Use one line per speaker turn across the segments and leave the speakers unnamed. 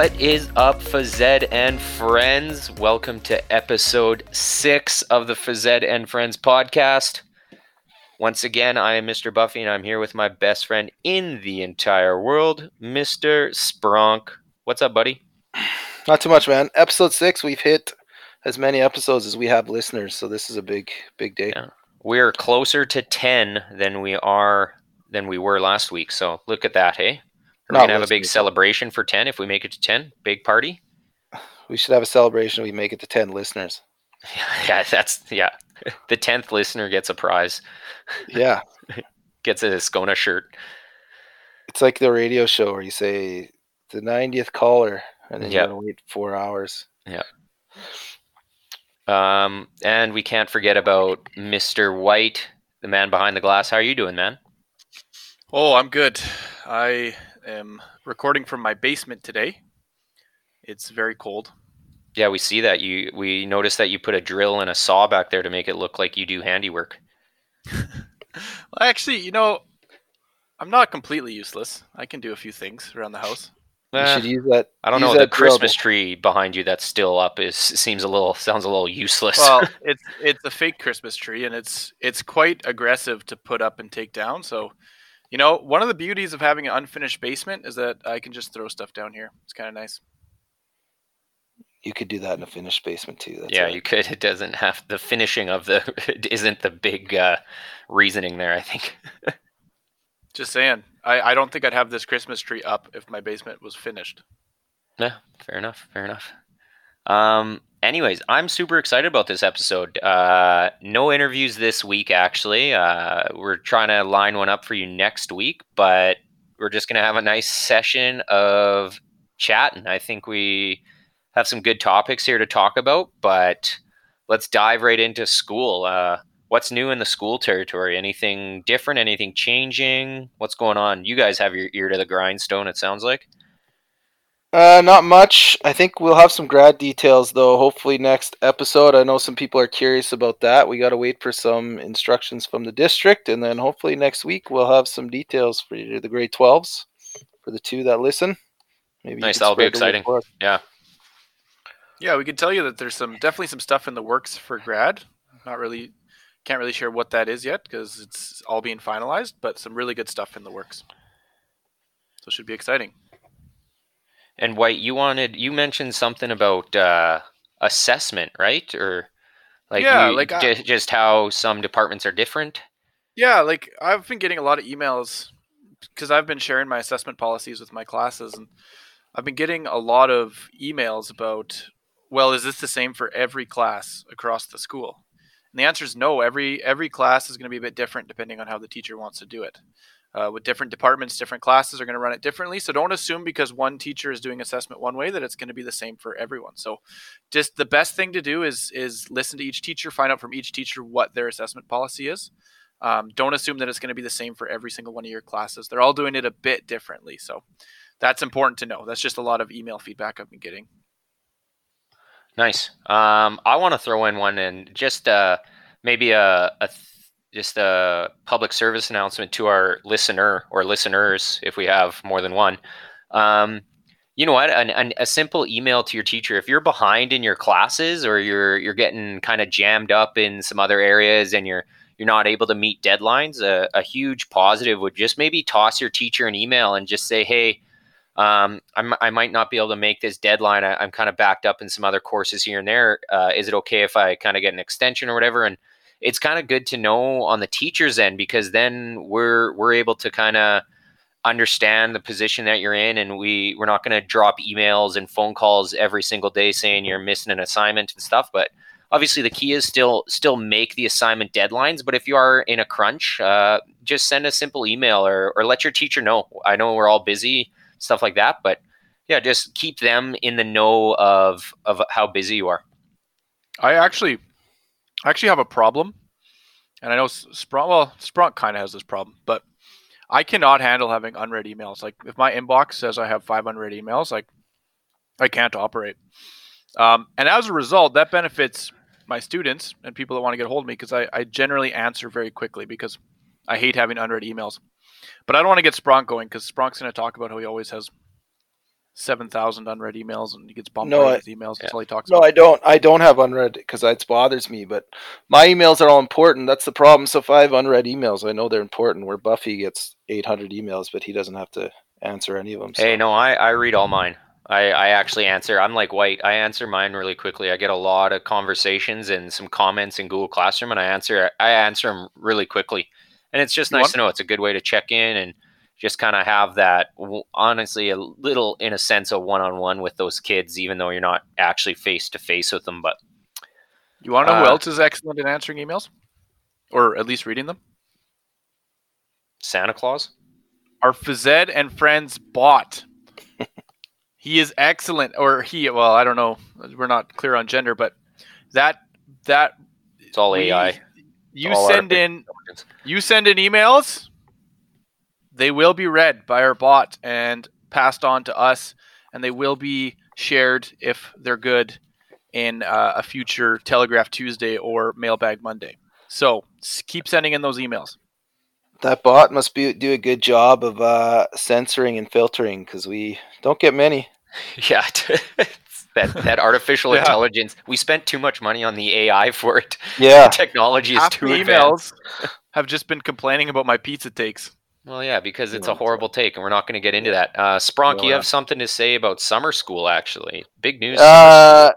What is up, Fazed and friends? Welcome to episode six of the Fazed and Friends podcast. Once again, I am Mr. Buffy, and I'm here with my best friend in the entire world, Mr. Spronk. What's up, buddy?
Not too much, man. Episode six, we've hit as many episodes as we have listeners, so this is a big, big day.
Yeah. We're closer to ten than we are than we were last week. So look at that, hey? We're
Not
gonna have a big celebration for ten if we make it to ten. Big party.
We should have a celebration. We make it to ten listeners.
yeah, that's yeah. The tenth listener gets a prize,
Yeah,
gets a Scona shirt.
it's like the radio show where you say the ninetieth caller, and then
Yeah.
you gotta wait four hours. Yeah.
Um, and we can't forget about Mr. White, the man behind the glass. How are you doing, man?
Oh, I'm good. I am recording from my basement today. It's very cold.
Yeah, we see that you. We noticed that you put a drill and a saw back there to make it look like you do handiwork.
Well, actually, you know, I'm not completely useless. I can do a few things around the house.
You
Eh,
should use that.
I don't know. The
that drill
Christmas
to-
tree behind you that's still up is seems a little sounds a little useless.
Well, it's it's a fake Christmas tree, and it's it's quite aggressive to put up and take down. So, you know, one of the beauties of having an unfinished basement is that I can just throw stuff down here. It's kind of nice.
You could do that in a finished basement too. That's
yeah,
right.
you could. It doesn't have the finishing of the isn't the big uh, reasoning there. I think.
Just saying. I, I don't think I'd have this Christmas tree up if my basement was finished.
Yeah, fair enough. Fair enough. Um. Anyways, I'm super excited about this episode. Uh, no interviews this week, actually. Uh, we're trying to line one up for you next week, but we're just gonna have a nice session of chatting. I think we have some good topics here to talk about, but let's dive right into school. Uh, what's new in the school territory? Anything different? Anything changing? What's going on? You guys have your ear to the grindstone. It sounds like.
Uh, not much. I think we'll have some grad details though. Hopefully next episode. I know some people are curious about that. We got to wait for some instructions from the district, and then hopefully next week we'll have some details for you, the grade twelves, for the two that listen. Maybe
Nice, that'll be
spread the word
exciting.
Yeah.
Yeah, we can tell you that there's some definitely some stuff in the works for grad. Not really, can't really share what that is yet because it's all being finalized, but some really good stuff in the works. So it should be exciting.
And White, you wanted you mentioned something about uh, assessment, right? Or like
Yeah,
you-
like, I-
just how some departments are different.
Yeah, like I've been getting a lot of emails because I've been sharing my assessment policies with my classes, and I've been getting a lot of emails about, well, is this the same for every class across the school? And the answer is no. Every every class is going to be a bit different depending on how the teacher wants to do it. Uh, with different departments, different classes are going to run it differently. So don't assume because one teacher is doing assessment one way that it's going to be the same for everyone. So just the best thing to do is is listen to each teacher, find out from each teacher what their assessment policy is. Um, don't assume that it's going to be the same for every single one of your classes. They're all doing it a bit differently. So that's important to know. That's just a lot of email feedback I've been getting.
Nice. Um, I want to throw in one and just uh, maybe a, a just a public service announcement to our listener or listeners if we have more than one. Um, you know what? An, an, a simple email to your teacher if you're behind in your classes or you're you're getting kind of jammed up in some other areas and you're you're not able to meet deadlines. A, a huge positive would just maybe toss your teacher an email and just say, "Hey, um, I might not be able to make this deadline. I, I'm kind of backed up in some other courses here and there. Uh, is it okay if I kind of get an extension or whatever? And it's kind of good to know on the teacher's end because then we're we're able to kind of understand the position that you're in, and we we're not going to drop emails and phone calls every single day saying you're missing an assignment and stuff. But obviously, the key is still still make the assignment deadlines. But if you are in a crunch, uh, just send a simple email or or let your teacher know. I know we're all busy stuff like that. But yeah, just keep them in the know of of how busy you are.
I actually, I actually have a problem, and I know Spronk. Well, Spronk kind of has this problem, but I cannot handle having unread emails. Like if my inbox says I have five unread emails, like I can't operate. Um, and as a result, that benefits my students and people that want to get a hold of me because I, I generally answer very quickly because I hate having unread emails. But I don't want to get Spronk going because Spronk's going to talk about how he always has seven thousand unread emails, and he gets
No,
bombarded
I-
with emails.
Yeah.
That's all he talks
No,
about.
I don't. I don't have unread because it bothers me. But my emails are all important. That's the problem. So if I have unread emails, I know they're important. Where Buffy gets 800 emails, but he doesn't have to answer any of them. So.
Hey, no, I, I read all mine. I, I actually answer. I'm like White. I answer mine really quickly. I get a lot of conversations and some comments in Google Classroom, and I answer I answer them really quickly. And it's just
You
nice
want-
to know. It's a good way to check in and just kind of have that. Honestly, a little in a sense of one on one with those kids, even though you're not actually face to face with them. But
You want to know who
Uh,
else is excellent in answering emails, or at least reading them?
Santa Claus.
Our Fazed and Friends bot. he is excellent, or he. Well, I don't know. We're not clear on gender, but that that
It's all
we-
AI.
You
all
send in you send in emails. They will be read by our bot and passed on to us, and they will be shared if they're good in uh, a future Telegraph Tuesday or Mailbag Monday. So keep sending in those emails.
That bot must be do a good job of uh, censoring and filtering because we don't get many.
Yeah, that that artificial
Yeah.
intelligence. We spent too much money on the AI for it.
Yeah,
Technology is
Half the
too advanced.
emails have just been complaining about my pizza takes.
Well, yeah, because it's a horrible take, and we're not going to get into that. Uh, Spronk,
No,
you have something to say about summer school? Actually, big news.
Uh,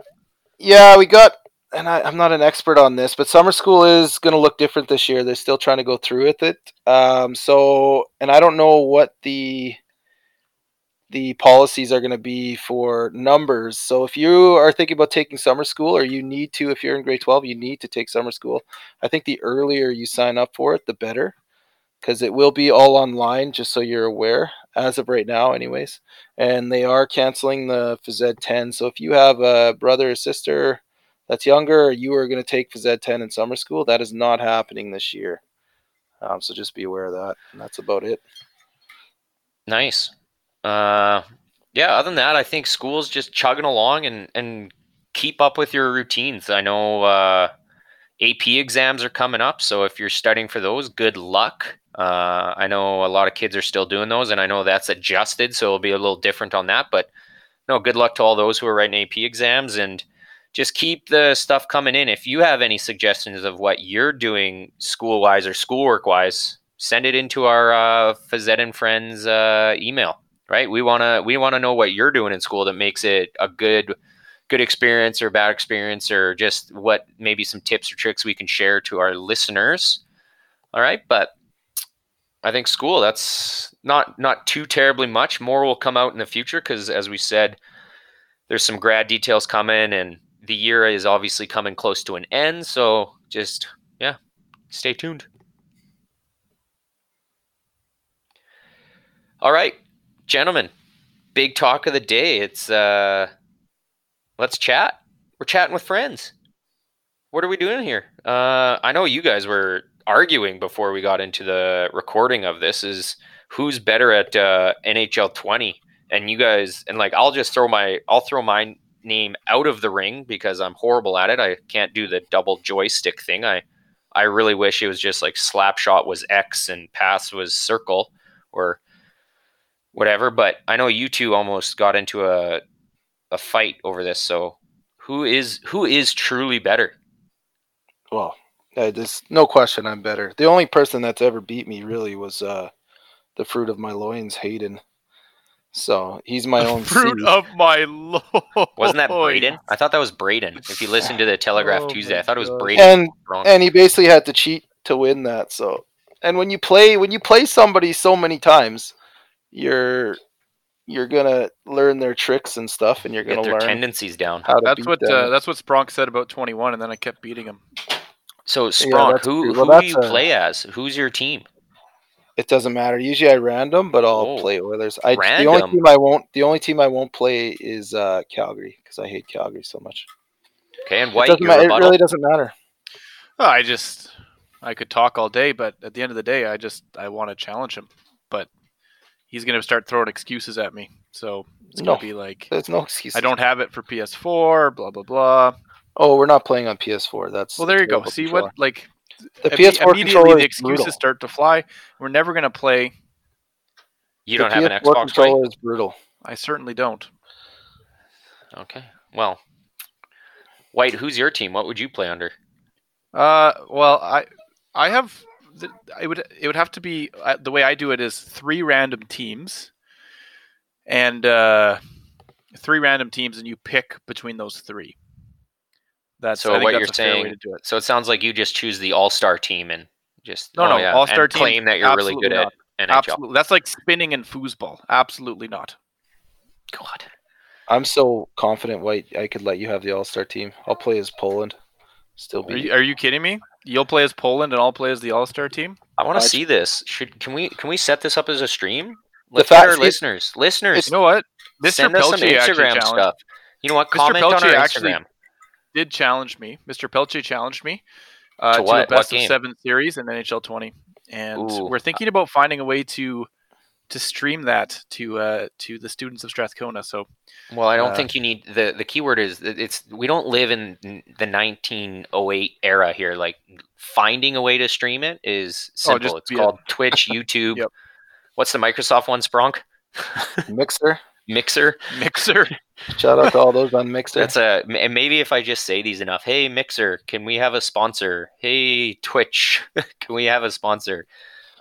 yeah, we got, and I, I'm not an expert on this, but summer school is going to look different this year. They're still trying to go through with it. Um, so, and I don't know what the the policies are going to be for numbers. So, if you are thinking about taking summer school, or you need to, if you're in grade 12, you need to take summer school. I think the earlier you sign up for it, the better, because it will be all online. Just so you're aware, as of right now, anyways and they are canceling the Phys Ed 10. So if you have a brother or sister that's younger, you are going to take Phys Ed 10 in summer school, that is not happening this year. Um, so just be aware of that. And that's about it.
nice. Uh, yeah. Other than that, I think school's just chugging along and and keep up with your routines. I know uh, AP exams are coming up, so if you're studying for those, good luck. Uh, I know a lot of kids are still doing those, and I know that's adjusted, so it'll be a little different on that. But no, good luck to all those who are writing AP exams, and just keep the stuff coming in. If you have any suggestions of what you're doing school wise or schoolwork wise, send it into our uh, and Friends uh, email. Right? We wanna we wanna know what you're doing in school that makes it a good good experience or bad experience or just what maybe some tips or tricks we can share to our listeners. All right, but I think school that's not not too terribly much. More will come out in the future because, as we said, there's some grad details coming, and the year is obviously coming close to an end. So just yeah, stay tuned. All right, gentlemen, big talk of the day. It's uh, let's chat. We're chatting with friends. What are we doing here? Uh, I know you guys were arguing before we got into the recording of this. Is who's better at uh, NHL 20? And you guys, and like, I'll just throw my, I'll throw my name out of the ring because I'm horrible at it. I can't do the double joystick thing. I, I really wish it was just like slap shot was X and pass was circle or whatever. But I know you two almost got into a, a fight over this. So who is who is truly better?
Well, there's no question I'm better. The only person that's ever beat me really was uh, the fruit of my loins, Hayden. So he's my own
Fruit
seed.
of my lord.
Wasn't that Braden? I thought that was Braden. If you listen to the Telegraph
Oh
Tuesday, I thought it was
God.
Braden.
and
Wrong.
and he basically had to cheat to win that. So, and when you play when you play somebody so many times, you're you're gonna learn their tricks and stuff, and you're gonna
their
learn
tendencies down.
how to
That's
beat
what
them.
uh, that's what Spronk said about 21, and then I kept beating him.
So Spronk,
that's
who.
Well,
who do you
a-
play as? Who's your team?
it doesn't matter. Usually I random, but I'll
Oh.
play Oilers. I the only team I won't the only team I won't play is uh, Calgary because I hate Calgary so much.
Okay, and
It
White,
doesn't
your
matter. It really doesn't matter.
Oh, I just I could talk all day, but at the end of the day, I just I want to challenge him. But he's gonna start throwing excuses at me, so it's gonna
No.
be like
There's no excuse.
I don't have it for PS4, blah blah blah.
Oh, we're not playing on PS4. That's
Well, there you go.
terrible
See
controller.
what like
the PS4
immediately
controller
the excuses
brutal.
start to fly. We're never gonna play.
You
The
don't have an
PS4
Xbox, right?
controller is brutal.
I certainly don't.
Okay. Well, White, who's your team? What would you play under?
Uh, well, I I have th- it would it would have to be uh, the way I do it is three random teams, and uh, three random teams, and you pick between those three. That's
So
I think
what
that's
you're
a fair way
saying-
to do it.
So it sounds like you just choose the all-star team and just
No,
oh,
no,
yeah,
all-star
and
team,
claim that you're really good
absolutely
at NHL.
Absolutely, that's like spinning in foosball. Absolutely not.
God.
I'm so confident, White. I could let you have the All Star team. I'll play as Poland. Still
Are
be.
you, are you kidding me? You'll play as Poland, and I'll play as the All Star team.
I want to see this. Should can we can we set this up as a stream?
The
Let's get
fact
our
is-
listeners, listeners,
You know what? Mr.
send us some
Pelche actually
Instagram stuff. You know what?
Mr.
Comment on
Pelche
our
actually
Instagram.
Did challenge me. Mr. Pelche challenged me uh,
To
to,
what?
a
What
best
game?
of seven series in NHL 20, and
Ooh.
we're thinking about finding a way to to stream that to uh, to the students of Strathcona. So
Well, I don't
Uh,
think you need the the keyword is it's we don't live in the 1908 era here. Like finding a way to stream it is
Oh,
simple.
just
it's
be a-
called Twitch, YouTube.
Yep.
What's the Microsoft one, Spronk?
Mixer.
Mixer.
Mixer,
Shout out to all those on Mixer.
That's a and maybe if I just say these enough. Hey Mixer, can we have a sponsor? Hey Twitch, can we have a sponsor?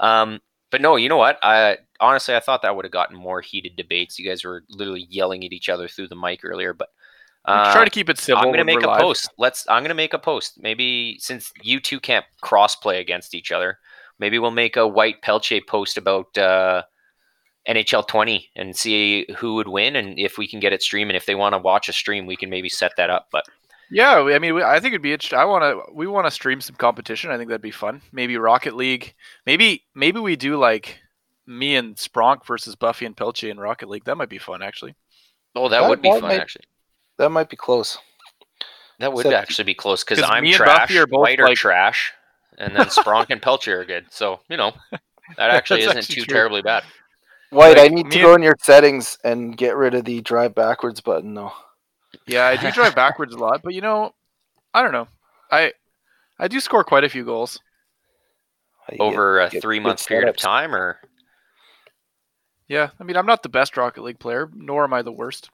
Um, but no, you know what? I honestly I thought that would have gotten more heated debates. You guys were literally yelling at each other through the mic earlier, but uh,
try to keep it civil.
I'm gonna make a
live.
post. Let's. I'm gonna make a post. Maybe since you two can't cross play against each other, maybe we'll make a white Pelche post about uh, NHL 20 and see who would win and if we can get it streaming. If they want to watch a stream, we can maybe set that up. But
Yeah, I mean, I think it'd be interesting. I want to. We want to stream some competition. I think that'd be fun. Maybe Rocket League. Maybe maybe we do like me and Spronk versus Buffy and Pelche in Rocket League. That might be fun, actually.
oh, that
That-
would be
that
fun
might-
actually.
that might be close.
That would
Except-
actually be close because I'm
me and
trash,
Buffy are both,
white
like-
trash, and then Spronk and Pelche are good. So you know that actually isn't
actually
too
true.
terribly bad.
White, I need to go in your settings and get rid of the drive backwards button, though.
Yeah, I do drive backwards a lot, but you know, I don't know. I I do score quite a few goals.
I get-
Over a
get
three
good
month period of time, or
Yeah, I mean, I'm not the best Rocket League player, nor am I the worst.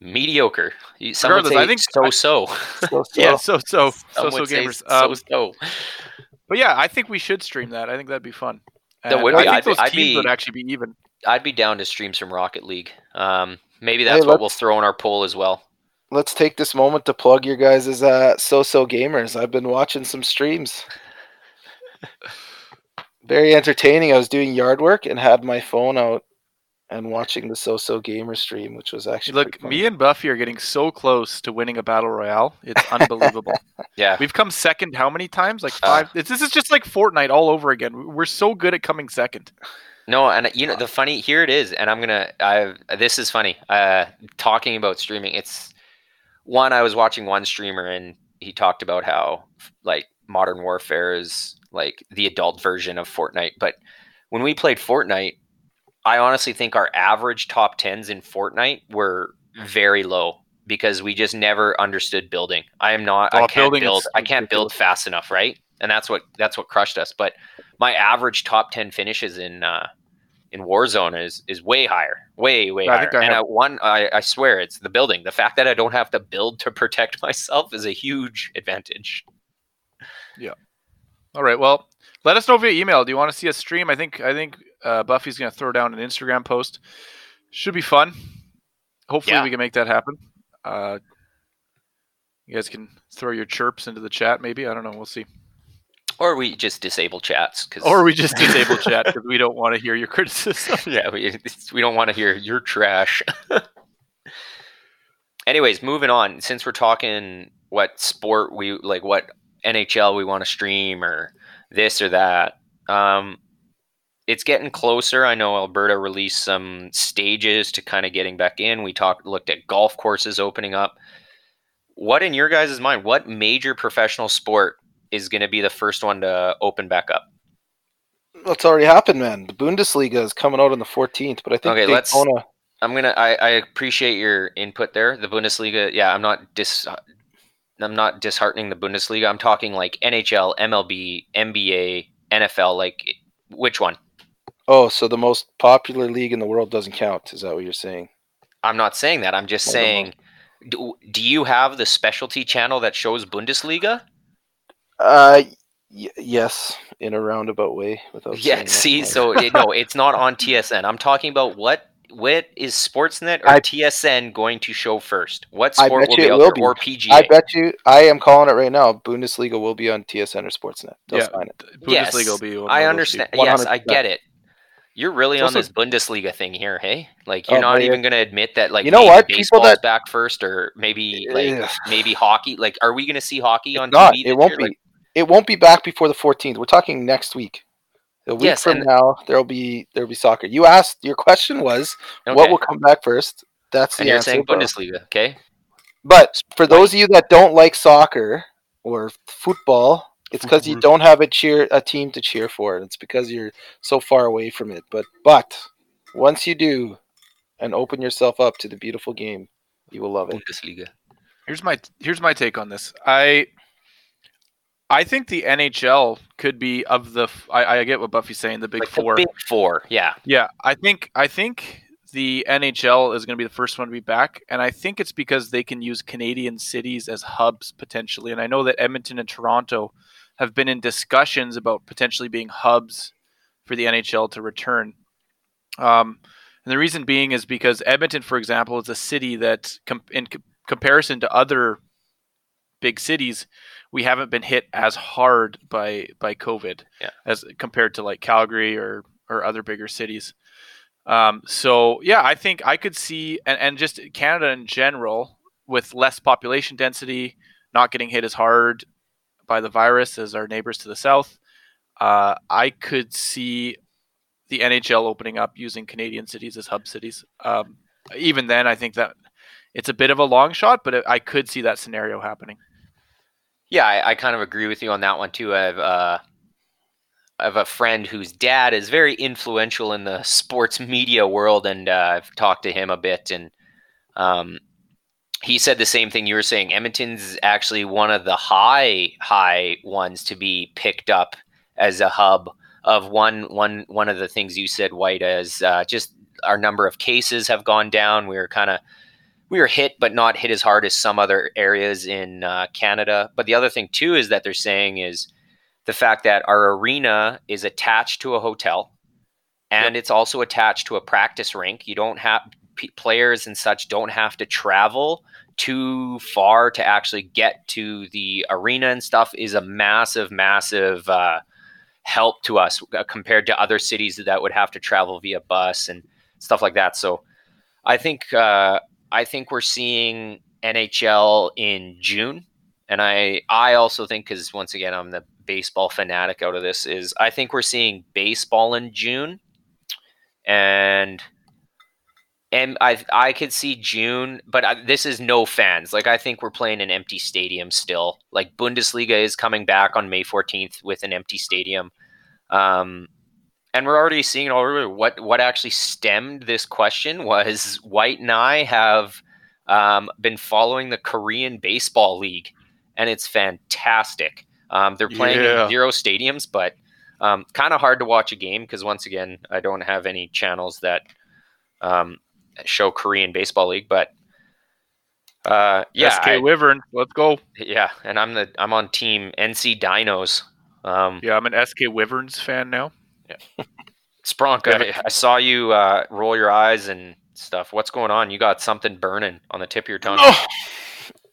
mediocre. Some would
Regardless,
say
I think-
so so.
So, so,
Yeah, so so so
Some
so
would say
gamers.
so
Um,
so.
but yeah, I think we should stream that. I think that'd be fun.
That
And
would
I
be.
think
I'd be-
those
I'd
teams
be-
would actually be even.
I'd be down to stream some Rocket League. Um, maybe
Hey,
that's what we'll throw in our poll as well.
let's take this moment to plug your guys' uh, So So Gamers. I've been watching some streams. Very entertaining. I was doing yard work and had my phone out and watching the So So Gamer stream, which was actually
Look, me and Buffy are getting so close to winning a battle royale. It's unbelievable.
Yeah.
We've come second how many times? Like
Uh,
five. It's this is just like Fortnite all over again. We're so good at coming second.
No, and you know the funny here it is, and I'm gonna. I this is funny. Uh, talking about streaming, it's one. I was watching one streamer, and he talked about how like Modern Warfare is like the adult version of Fortnite. But when we played Fortnite, I honestly think our average top tens in Fortnite were very low because we just never understood building. I am not. I
Oh,
can't
building
build. I can't build fast enough, right? And that's what that's what crushed us. But my average top ten finishes in uh, in Warzone is is way higher, way way
I
higher.
I
and
have-
I, one, I, I swear, it's the building. The fact that I don't have to build to protect myself is a huge advantage. Yeah.
All right. Well, let us know via email. Do you want to see a stream? I think I think uh, Buffy's going to throw down an Instagram post. Should be fun. Hopefully,
Yeah.
we can make that happen. Uh, you guys can throw your chirps into the chat. Maybe I don't know. We'll see.
Or we just disable chats because
Or we just disable chat because we don't want to hear your criticism.
yeah, we, we don't want to hear you're trash. Anyways, moving on. Since we're talking what sport we like, what NHL we want to stream or this or that, um, it's getting closer. I know Alberta released some stages to kind of getting back in. We talked, looked at golf courses opening up. What in your guys' mind? What major professional sport is going to be the first one to open back up?
That's already happened, man? The Bundesliga is coming out on the 14th, but I think
Okay, let's I'm gonna. I, I appreciate your input there. The Bundesliga. Yeah, I'm not dis. I'm not disheartening the Bundesliga. I'm talking like NHL, MLB, NBA, NFL. Like which one?
Oh, so the most popular league in the world doesn't count? Is that what you're saying?
I'm not saying that. I'm just
I
saying. Do, do you have the specialty channel that shows Bundesliga?
Uh, y- yes, in a roundabout way. Without
Yeah.
saying that.
See, so it, no, it's not on TSN. I'm talking about what what is Sportsnet or
I-
TSN going to show first? What
I
sport
bet
will be out
will
there
be.
or PGA?
I bet you. I am calling it right now. Bundesliga will be on TSN or Sportsnet. They'll
Yeah.
sign it.
Bundesliga
Yes,
will be. one
I understand. Yes, I get it. You're really on this Bundesliga thing here, hey? Like you're
Oh,
not even going to admit that, like
You know what? People
baseball's
that-
back first, or maybe like maybe hockey. Like, are we going to see hockey on
Not.
TV?
It won't
year?
be.
Like,
it won't be back before the 14th. We're talking next week. A week
Yes,
from now, there'll be there'll be soccer. You asked. Your question was, what will come back first? That's the
and you're
answer.
Bundesliga, okay?
But for those of you that don't like soccer or football, it's because you mm-hmm. don't have a cheer a team to cheer for. and It's because you're so far away from it. But but once you do, and open yourself up to the beautiful game, you will love it.
Bundesliga.
Here's my here's my take on this. I I think the NHL could be of the. I get what Buffy's saying. The big
Like the
four.
big four, yeah.
Yeah, I think I think the NHL is going to be the first one to be back, and I think it's because they can use Canadian cities as hubs potentially. And I know that Edmonton and Toronto have been in discussions about potentially being hubs for the NHL to return. Um, and the reason being is because Edmonton, for example, is a city that, com- in co- comparison to other big cities, we haven't been hit as hard by by COVID
Yeah.
as compared to like Calgary or or other bigger cities. Um, so yeah, I think I could see and, and just Canada in general with less population density, not getting hit as hard by the virus as our neighbors to the south. Uh, I could see the NHL opening up using Canadian cities as hub cities. Um, even then, I think that it's a bit of a long shot, but I could see that scenario happening.
Yeah, I, I kind of agree with you on that one too. I have uh, I have a friend whose dad is very influential in the sports media world, and uh, I've talked to him a bit, and um, he said the same thing you were saying. Edmonton's actually one of the high high ones to be picked up as a hub of one one one of the things you said, White, as uh, just our number of cases have gone down. We were kind of we were hit, but not hit as hard as some other areas in uh, Canada. But the other thing too is that they're saying is the fact that our arena is attached to a hotel, and it's also attached to a practice rink. You don't have p- players and such don't have to travel too far to actually get to the arena and stuff. Is a massive, massive. Uh, help to us uh, compared to other cities that would have to travel via bus and stuff like that. So I think uh, I think we're seeing NHL in June, and I I also think because once again I'm the baseball fanatic out of this is I think we're seeing baseball in June, and and I I could see June, but I, this is no fans. Like I think we're playing an empty stadium still. Like Bundesliga is coming back on May 14th with an empty stadium. Um, and we're already seeing already what what actually stemmed this question was White and I have um, been following the Korean Baseball League, and it's fantastic. Um, they're playing
Yeah.
in zero stadiums, but um, kind of hard to watch a game because once again, I don't have any channels that um, show Korean Baseball League. But uh, yeah,
SK
I-
Wyvern, let's go.
yeah, and I'm the I'm on team NC Dinos. Um,
Yeah, I'm an SK Wyverns fan now.
Spronk,
Yeah.
I, I saw you uh, roll your eyes and stuff. What's going on? You got something burning on the tip of your tongue.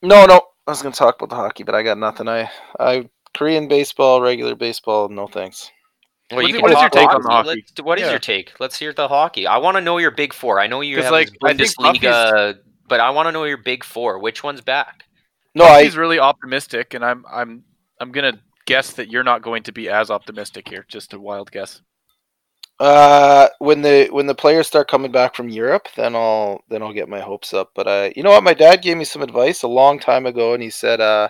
No, no, no. I was going to talk about the hockey, but I got nothing. I, I Korean baseball, regular baseball. No thanks.
Well,
What
you
what is your
talk
take on the hockey?
Let's- what is
Yeah.
your take? Let's hear the hockey. I want to know your big four. I know you have
like, I
Bundesliga, but I want to know your big four. Which one's back?
No, I.
He's really optimistic, and I'm I'm I'm gonna guess that you're not going to be as optimistic here. Just a wild guess.
Uh, when the when the players start coming back from Europe, then I'll then I'll get my hopes up. But uh, you know what? My dad gave me some advice a long time ago, and he said, uh,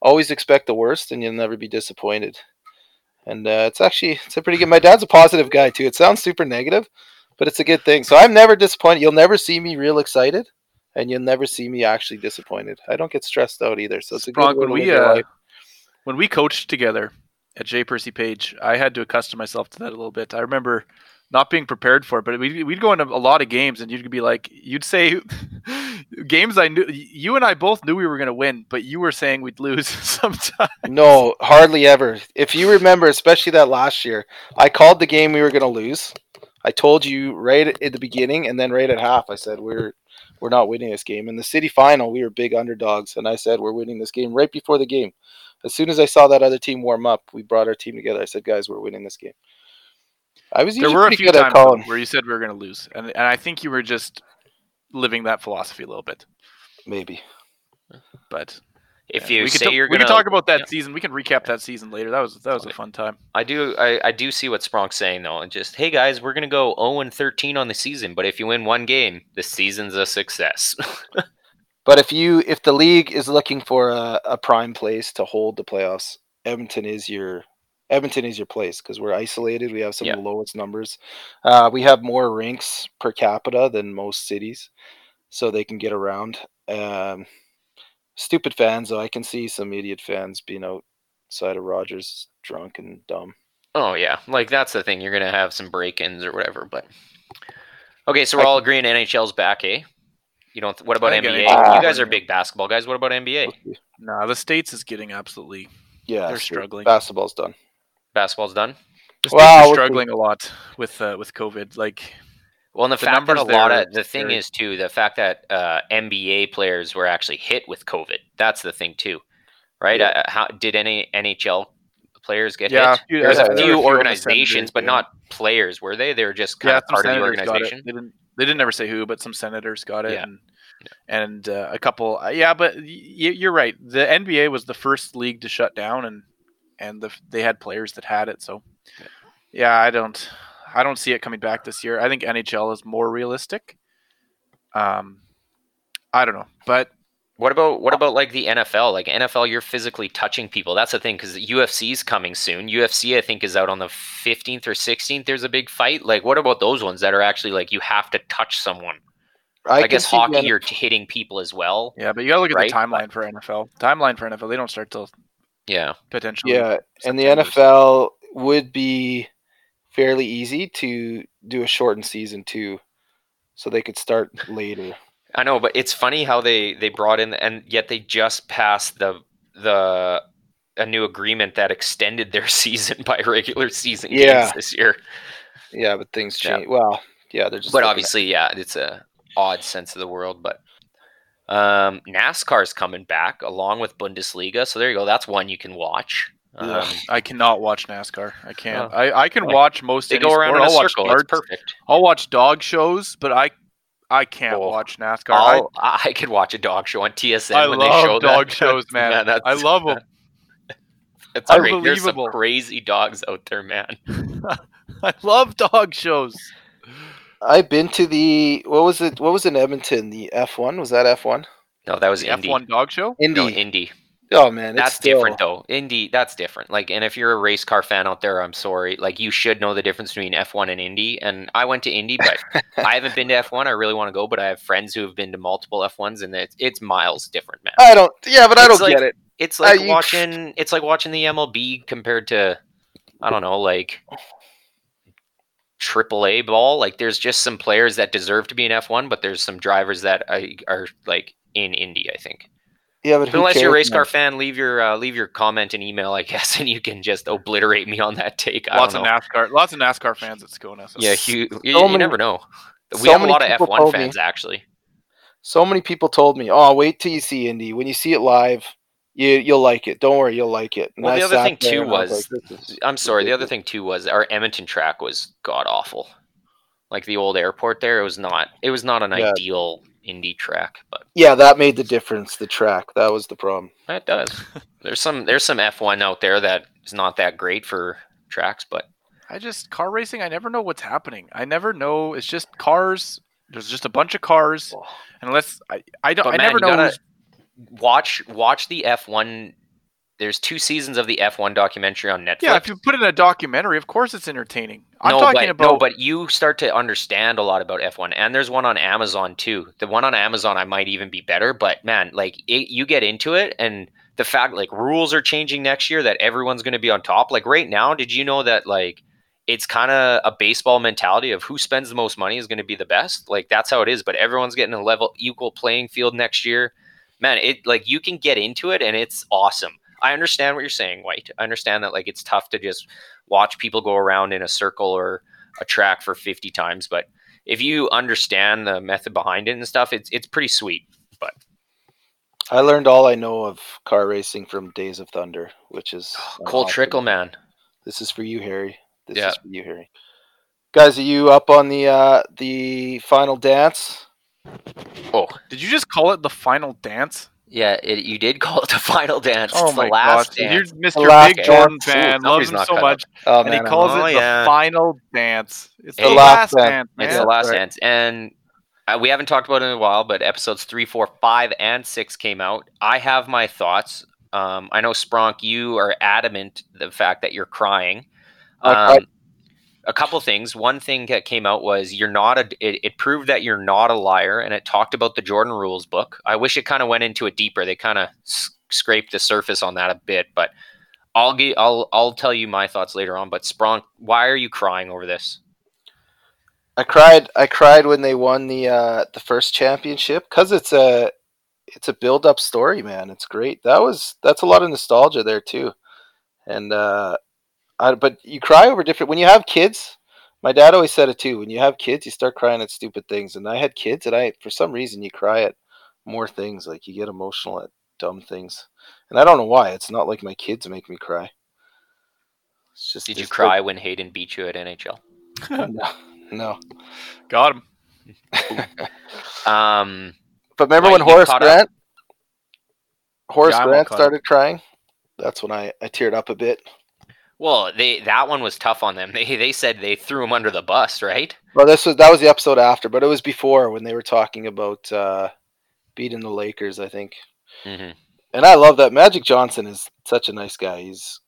always expect the worst, and you'll never be disappointed. And uh, it's actually it's a pretty good. My dad's a positive guy too. It sounds super negative, but it's a good thing. So I'm never disappointed. You'll never see me real excited, and you'll never see me actually disappointed. I don't get stressed out either. So it's a good
when we uh, when we coached together at J Percy Page, I had to accustom myself to that a little bit. I remember not being prepared for it. But we'd, we'd go into a lot of games, and you'd be like, you'd say games I knew you and I both knew we were going to win, but you were saying we'd lose sometimes.
No, hardly ever. If you remember, especially that last year, I called the game we were going to lose. I told you right at the beginning, and then right at half, I said we're we're not winning this game. In the city final, we were big underdogs, and I said we're winning this game right before the game. As soon as I saw that other team warm up, we brought our team together. I said, guys, we're winning this game. I was
There were a few
good
times though,
calling.
where you said we were going to lose, and and I think you were just living that philosophy a little bit.
Maybe.
But
If
yeah,
you
we
say
could ta-
you're
we
gonna,
can talk about that
yeah.
season. We can recap that season later. That was that was a fun time.
I do, I, I do see what Spronk's saying though, and just hey guys, we're gonna go 0 and 13 on the season, but if you win one game, the season's a success.
But if you if the league is looking for a, a prime place to hold the playoffs, Edmonton is your Edmonton is your place because we're isolated. We have some of the lowest numbers. Uh, we have more rinks per capita than most cities, so they can get around. Um, stupid fans, though, I can see some idiot fans being outside of Rogers drunk and dumb.
oh yeah, like that's the thing. You're gonna have some break-ins or whatever, but okay. So we're
I-
all agreeing NHL's back, eh? You don't. What about
I think
NBA?
NHL
you guys are big basketball guys. What about NBA?
Nah, the states is getting absolutely.
Yeah,
They're struggling.
Basketball's done.
Basketball's done.
The states
Wow,
are
with the-
struggling a lot with uh, with COVID. Like
Well, and the,
The
fact that a lot of the
are
thing
scary.
is too the fact that uh, NBA players were actually hit with COVID. That's the thing too, right?
Yeah.
Uh, how did any NHL players get
Yeah,
hit?
a few-
There's
there
a
were a
few
few on the
organizations,
Senators,
but
yeah.
not players, were they? They were just kind
yeah,
of part of the
senators got it.
organization.
They didn't. They didn't ever say who, but some senators got it,
Yeah.
and and uh, a couple. Uh, yeah, but y- y- you're right. The NBA was the first league to shut down, and and the, they had players that had it. So yeah, I don't I don't see it coming back this year. I think NHL is more realistic. Um, I don't know, but
What about what about like the NFL? Like NFL, you're physically touching people. That's the thing because UFC is coming soon. UFC, I think, is out on the 15th or 16th. There's a big fight. Like, what about those ones that are actually like you have to touch someone? I,
can
guess hockey, you're hitting people as well.
yeah, but you gotta look at
Right,
the timeline for NFL. Timeline for NFL, they don't start till
Yeah.
potentially.
Yeah, and the NFL would be fairly easy to do a shortened season too, so they could start later.
I know, but it's funny how they they brought in and yet they just passed the the a new agreement that extended their season by regular season
Yeah.
games this year.
Yeah, but things
Yeah.
change. Well, yeah, they're just.
But
looking at-
obviously, yeah, it's a odd sense of the world. But um, NASCAR's coming back along with Bundesliga, so there you go. That's one you can watch. Um,
Ugh.
I cannot watch NASCAR. I can't.
Oh.
I, I can
Like,
watch most.
they
any
go around
sport.
in a
I'll
circle. It's perfect.
I'll watch dog shows, but I I can't
Oh.
watch NASCAR. I,
I could watch a dog show on TSN
I
when
love
they show
dog
that.
shows, man.
That's-
I love them.
It's great. There's some
Unbelievable.
crazy dogs out there, man.
I love dog shows.
I've been to the what was it? What was in Edmonton? The F one was that F one?
No, that was
The F1 dog show.
Indy.
No, Indy.
oh man, it's
That's
still-
different though. Indy, that's different. Like, and if you're a race car fan out there, I'm sorry. Like, you should know the difference between F1 and Indy. And I went to Indy, but I haven't been to F1. I really want to go, but I have friends who have been to multiple F1s, and it's it's miles different, man.
I don't. Yeah, but I
It's
don't
like-
get it.
It's like
you-
watching it's like watching the MLB compared to I don't know, like triple A ball. Like there's just some players that deserve to be in F1, but there's some drivers that I, are like in Indy, I think.
Yeah, but who
Unless you're a race car
man?
fan, leave your uh, leave your comment and email, I guess, and you can just obliterate me on that take. I
Lots of
don't know.
NASCAR. Lots of NASCAR fans at Scona. So.
Yeah, you, you,
So
you
many-
never know. We
so
have a
many
lot of F1
told me-
fans actually.
So many people told me, "Oh, wait till you see Indy. When you see it live, you you'll like it. Don't worry, you'll like it." And
Well,
I
the other thing, too,
and I
was-
like, is
I'm sorry. The other thing too was our Edmonton track was god awful. Like the old airport there, it was not. It was not an
Yeah.
ideal Indy track, but
Yeah, that made the difference. The track that was the problem.
That does. there's some there's some F1 out there that is not that great for tracks, but
I just car racing. I never know what's happening. I never know. It's just cars. There's just a bunch of cars. And unless I, I don't.
But
I
man,
never
you
know.
gotta-
who's-
watch watch the F1. There's two seasons of the F1 documentary on Netflix.
Yeah, if you put in a documentary, of course it's entertaining. I'm
no,
talking
but,
about.
no, but you start to understand a lot about F1, and there's one on Amazon too. The one on Amazon I might even be better, but man, like it, you get into it, and the fact like rules are changing next year that everyone's going to be on top. Like right now, did you know that like it's kind of a baseball mentality of who spends the most money is going to be the best. Like that's how it is. But everyone's getting a level equal playing field next year. Man, it like you can get into it and it's awesome. I understand what you're saying, White. I understand that like it's tough to just watch people go around in a circle or a track for 50 times, but if you understand the method behind it and stuff, it's it's pretty sweet. But
I learned all I know of car racing from Days of Thunder, which is
Cole. Trickle, man.
This is for you, Harry. This
Yeah.
is for you, Harry. Guys, are you up on the uh the final dance?
Oh,
Did you just call it the final dance?
yeah, it, you did call it the final dance.
Oh
it's the
my
last
gosh, you're
dance.
Mr.
last
Big Jordan
dance.
fan,
Ooh,
loves
somebody's
him so much,
Oh
and he
man, I'm-
calls
Oh,
it
yeah.
the final dance. It's the
Hey,
last
last
dance, man.
It's the last
right.
dance, and uh, we haven't talked about it in a while. But episodes three, four, five, and six came out. I have my thoughts. Um, I know Spronk, you are adamant the fact that you're crying.
I cried.
Um, a couple things. One thing that came out was you're not a. It, it proved that you're not a liar, and it talked about the Jordan Rules book. I wish it kind of went into it deeper. They kind of s- scraped the surface on that a bit, but I'll get. I'll I'll tell you my thoughts later on. But Spronk, why are you crying over this?
I cried. I cried when they won the uh, the first championship because it's a it's a build up story, man. It's great. That was that's a lot of nostalgia there too, and uh, I, but you cry over different when you have kids. My dad always said it too. When you have kids, you start crying at stupid things. And I had kids, and I for some reason you cry at more things. Like you get emotional at dumb things, and I don't know why. It's not like my kids make me cry. It's just
Did you
it's
cry when Hayden beat you at NHL?
no, no.
Got him.
Um,
But remember
Why,
when Horace
caught up?
Grant, Horace
Yeah,
Grant started crying? That's when I, I teared up a bit.
Well, they that one was tough on them. They they said they threw him under the bus, right?
Well, this was that was the episode after, but it was before when they were talking about uh, beating the Lakers, I think.
Mm-hmm.
And I love that Magic Johnson is such a nice guy. He's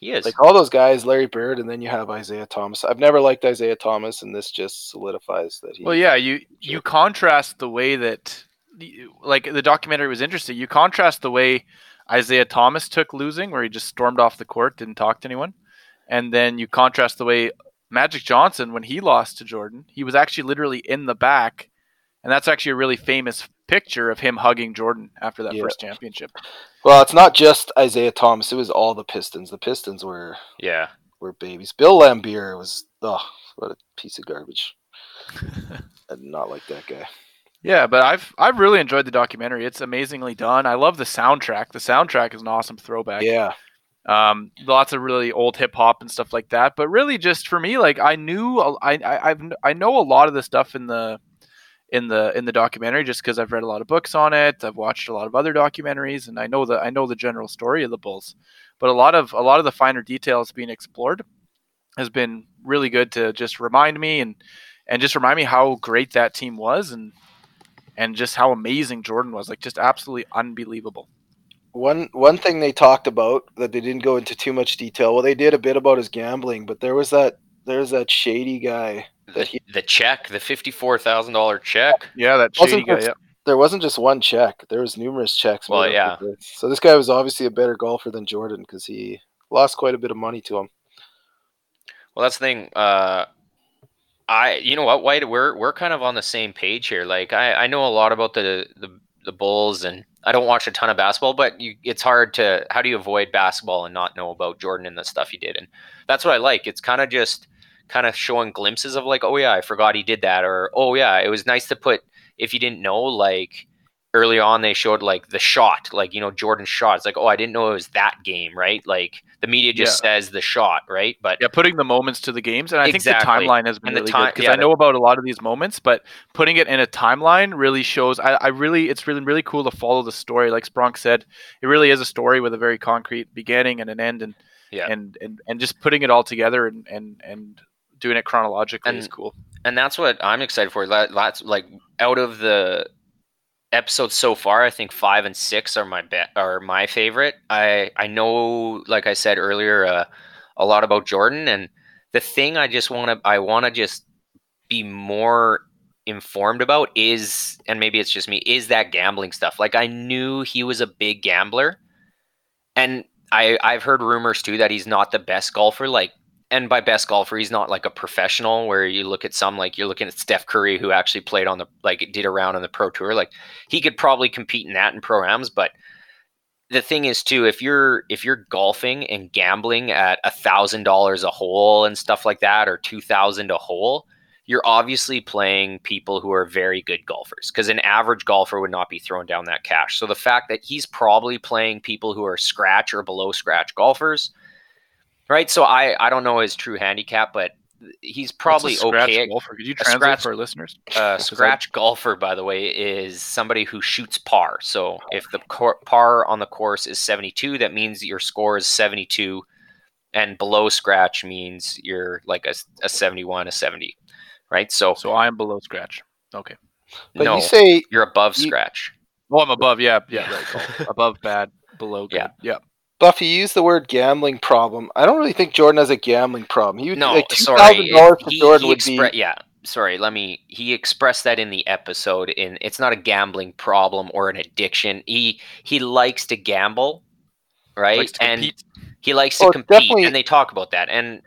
He is.
like all those guys, Larry Bird, and then you have Isiah Thomas. I've never liked Isiah Thomas, and this just solidifies that he.
Well, yeah, you you contrast the way that, like the documentary was interesting. You contrast the way Isiah Thomas took losing, where he just stormed off the court, didn't talk to anyone, and then you contrast the way Magic Johnson, when he lost to Jordan, he was actually literally in the back, and that's actually a really famous picture of him hugging Jordan after that
Yeah.
first championship.
Well, it's not just Isiah Thomas; it was all the Pistons. The Pistons were
yeah.
were babies. Bill Laimbeer was oh, what a piece of garbage. I did not like that guy.
Yeah, but I've I've really enjoyed the documentary. It's amazingly done. I love the soundtrack. The soundtrack is an awesome throwback.
Yeah,
um, lots of really old hip hop and stuff like that. But really, just for me, like I knew I I I've, I know a lot of the stuff in the in the in the documentary just because I've read a lot of books on it. I've watched a lot of other documentaries, and I know the I know the general story of the Bulls. But a lot of a lot of the finer details being explored has been really good to just remind me and and just remind me how great that team was and and just how amazing Jordan was. Like just absolutely unbelievable.
one one thing they talked about that they didn't go into too much detail. Well, they did a bit about his gambling, but there was that there's that shady guy.
The,
That he-
the check, the fifty-four thousand dollar check.
Yeah, that shady guy.
just-
Yeah.
There wasn't just one check. There was numerous checks.
Well, yeah.
this. So this guy was obviously a better golfer than Jordan because he lost quite a bit of money to him.
Well, that's the thing. Uh, I, you know what, White, we're we're kind of on the same page here. Like, I, I know a lot about the, the the Bulls, and I don't watch a ton of basketball, but you, it's hard to. How do you avoid basketball and not know about Jordan and the stuff he did? And that's what I like. It's kind of just kind of showing glimpses of like, oh yeah, I forgot he did that, or oh yeah, it was nice to put. If you didn't know, like early on, they showed like the shot, like you know Jordan's shot. It's like, oh, I didn't know it was that game, right? Like the media just says the shot, right? But
Yeah, putting the moments to the games, and I
Exactly.
think the timeline has been
And the
really
ti-
good because
yeah,
I
the-
know about a lot of these moments, but putting it in a timeline really shows. I, I really, it's really really cool to follow the story. Like Spronk said, it really is a story with a very concrete beginning and an end, and
Yeah.
and and and just putting it all together and and and doing it chronologically is
And-
cool.
and that's what I'm excited for. That, that's like out of the episodes so far, I think five and six are my bet are my favorite. I I know, like I said earlier, uh, a lot about Jordan, and the thing I just want to I want to just be more informed about is, and maybe it's just me, is that gambling stuff. Like I knew he was a big gambler, and I I've heard rumors too that he's not the best golfer. Like and by best golfer, he's not like a professional where you look at some like you're looking at Steph Curry who actually played on the like did a round on the pro tour. Like he could probably compete in that in programs, but the thing is too, if you're if you're golfing and gambling at a thousand dollars a hole and stuff like that, or two thousand a hole, you're obviously playing people who are very good golfers because an average golfer would not be throwing down that cash. So the fact that he's probably playing people who are scratch or below scratch golfers, right? So I I don't know his true handicap, but he's probably okay.
Golfer? Could you translate scratch, for our listeners?
Uh, scratch I... golfer, by the way, is somebody who shoots par. So if the cor- par on the course is 72, that means your score is 72, and below scratch means you're like a, a 71, a 70, right? So
so I am below scratch. Okay.
But
no,
you say
you're above
you,
scratch.
Oh, I'm above. Yeah, yeah, right. above bad, below good. Yeah,
yeah.
Buffy used the word gambling problem. I don't really think Jordan has a gambling problem. He
no,
like,
sorry.
for he, Jordan he would
expre-
be
yeah. Sorry, let me. He expressed that in the episode. In it's not a gambling problem or an addiction. He he likes to gamble, right?
To
and
compete.
he likes to
Oh,
compete, and they talk about that. And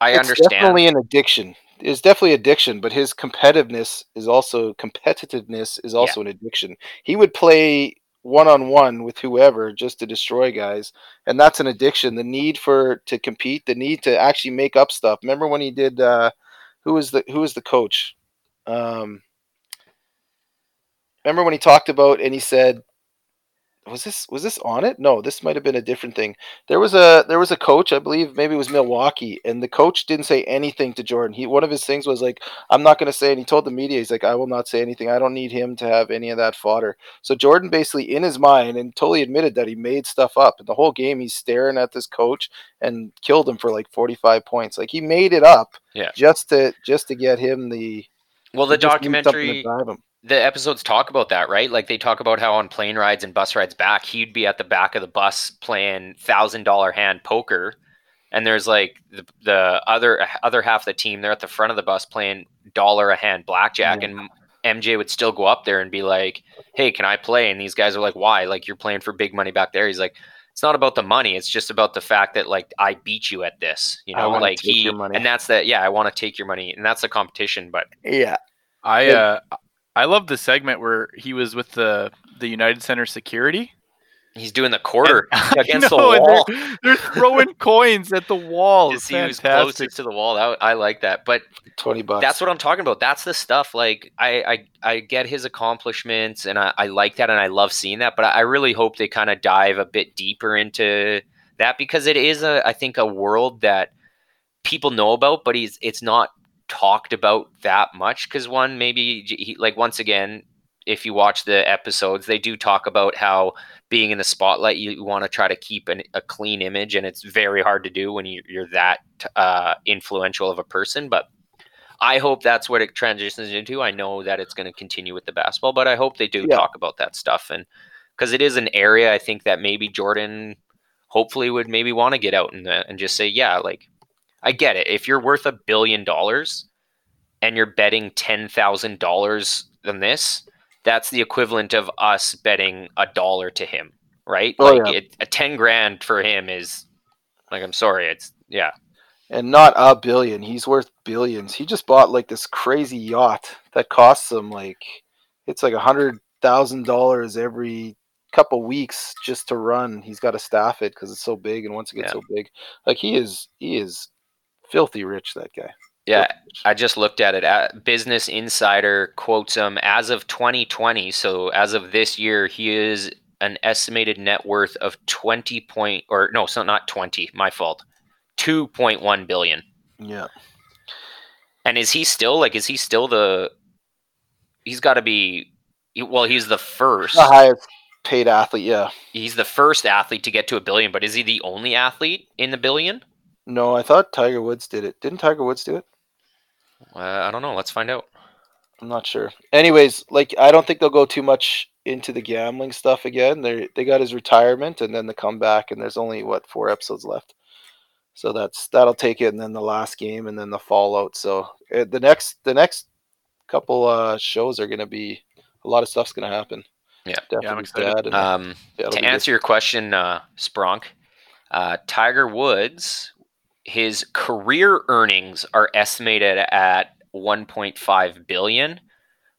I
it's
understand.
definitely an addiction. It's definitely addiction, but his competitiveness is also competitiveness is also an addiction. He would play one on one with whoever just to destroy guys, and that's an addiction. The need for to compete, the need to actually make up stuff. Remember when he did? Uh, who was the who was the coach? Um, remember when he talked about and he said was this was this on it? No, this might have been a different thing. There was a there was a coach, I believe maybe it was Milwaukee, and the coach didn't say anything to Jordan. He one of his things was like, I'm not gonna say and he told the media, he's like, I will not say anything. I don't need him to have any of that fodder. So Jordan basically in his mind and totally admitted that he made stuff up. And the whole game he's staring at this coach and killed him for like forty five points. Like he made it up
Yeah.
just to just to get him the
Well, the
he just needed something to
documentary. The episodes talk about that, right? Like they talk about how on plane rides and bus rides back, he'd be at the back of the bus playing thousand dollar hand poker, and there's like the, the other other half of the team they're at the front of the bus playing dollar a hand blackjack,
Yeah.
and MJ would still go up there and be like, "Hey, can I play?" And these guys are like, "Why? Like you're playing for big money back there." He's like. It's not about the money. It's just about the fact that like I beat you at this, you know, like
take
he,
your money.
and that's the yeah. I want to take your money, and that's the competition. But
Yeah.
I
Good.
uh, I love the segment where he was with the the United Center security
he's doing the quarter
I
against the
know, and
wall.
They're, they're throwing coins at the wall.
Is he was
Fantastic.
closest to the wall. That, I like that. But
Twenty bucks.
that's what I'm talking about. That's the stuff. Like I, I, I get his accomplishments, and I, I like that, and I love seeing that. But I really hope they kind of dive a bit deeper into that because it is a, I think, a world that people know about, but he's it's not talked about that much. Because one, maybe he, like once again, if you watch the episodes, they do talk about how being in the spotlight, you want to try to keep an, a clean image, and it's very hard to do when you, you're that uh, influential of a person. But I hope that's what it transitions into. I know that it's going to continue with the basketball, but I hope they do
Yeah.
talk about that stuff, and because it is an area I think that maybe Jordan hopefully would maybe want to get out and and just say, yeah, like I get it. If you're worth a billion dollars and you're betting ten thousand dollars on this, that's the equivalent of us betting a dollar to him, right?
Oh,
like
yeah.
it, a ten grand for him is like I'm sorry, it's yeah,
and not a billion. He's worth billions. He just bought like this crazy yacht that costs him like it's like a hundred thousand dollars every couple weeks just to run. He's got to staff it because it's so big, and once it gets
Yeah.
so big, like he is, he is filthy rich. That guy.
yeah. I just looked at it. Uh, Business Insider quotes him as of 2020. So as of this year, he is an estimated net worth of 20 point or no, so not 20. My fault. 2.1 billion.
Yeah.
And is he still like? Is he still the? He's got to be. Well, he's the first.
The highest paid athlete. Yeah.
He's the first athlete to get to a billion. But is he the only athlete in the billion?
No, I thought Tiger Woods did it. Didn't Tiger Woods do it?
Uh, I don't know. Let's find out.
I'm not sure. Anyways, like I don't think they'll go too much into the gambling stuff again. They they got his retirement and then the comeback, and there's only what four episodes left. So that's that'll take it, and then the last game, and then the fallout. So uh, the next the next couple uh, shows are gonna be a lot of stuff's gonna happen.
Yeah.
definitely
I'm excited.
Dad and-
Um,
yeah,
to
be
answer your question, uh, Spronk, uh, Tiger Woods, his career earnings are estimated at 1.5 billion,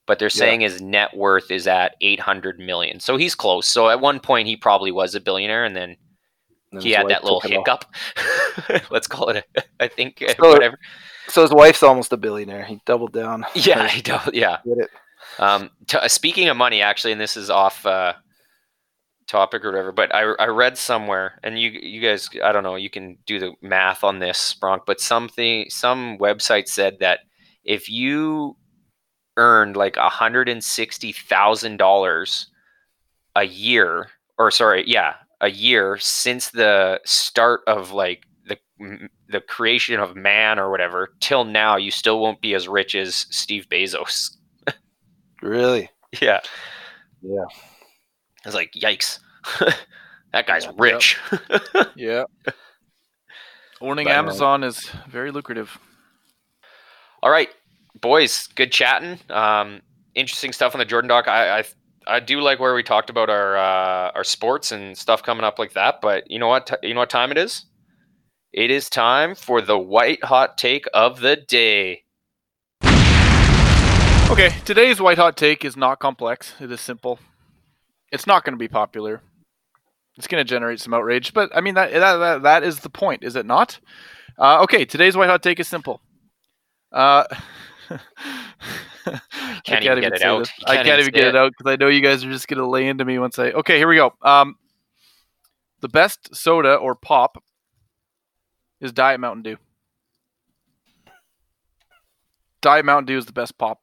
but they're
Yeah.
saying his net worth is at 800 million. So he's close. So at one point he probably was a billionaire, and then
And
he had that little
took it off.
hiccup. Let's call it. A, I think
So-
whatever.
So his wife's almost a billionaire. He doubled down.
Yeah, he don't, yeah. Um, uh, speaking of money, actually, and this is off uh, topic or whatever, but I, I read somewhere, and you you guys, I don't know, you can do the math on this, Spronk, but something some website said that if you earned like hundred and sixty thousand dollars a year, or sorry, yeah, a year since the start of like the the creation of man or whatever till now, you still won't be as rich as Steve Bezos.
Really?
Yeah.
Yeah.
I was like, yikes. that guy's rich.
Yeah. Owning
But, uh,
Amazon is very lucrative.
All right, boys, good chatting. Um, interesting stuff on the Jordan doc. I, I I do like where we talked about our uh, our sports and stuff coming up like that. But you know what? T- you know what time it is? It is time for the white hot take of the day.
Okay, today's white hot take is not complex. It is simple. It's not going to be popular. It's going to generate some outrage, but I mean that that that, that is the point, is it not? Uh, okay, today's white hot take is simple. Uh, I
Can't even get it out. You
I
can't
can't
even
even get
say
it out because I know you guys are just going to lay into me once I. Okay, here we go. Um, the best soda or pop is Diet Mountain Dew. Diet Mountain Dew is the best pop.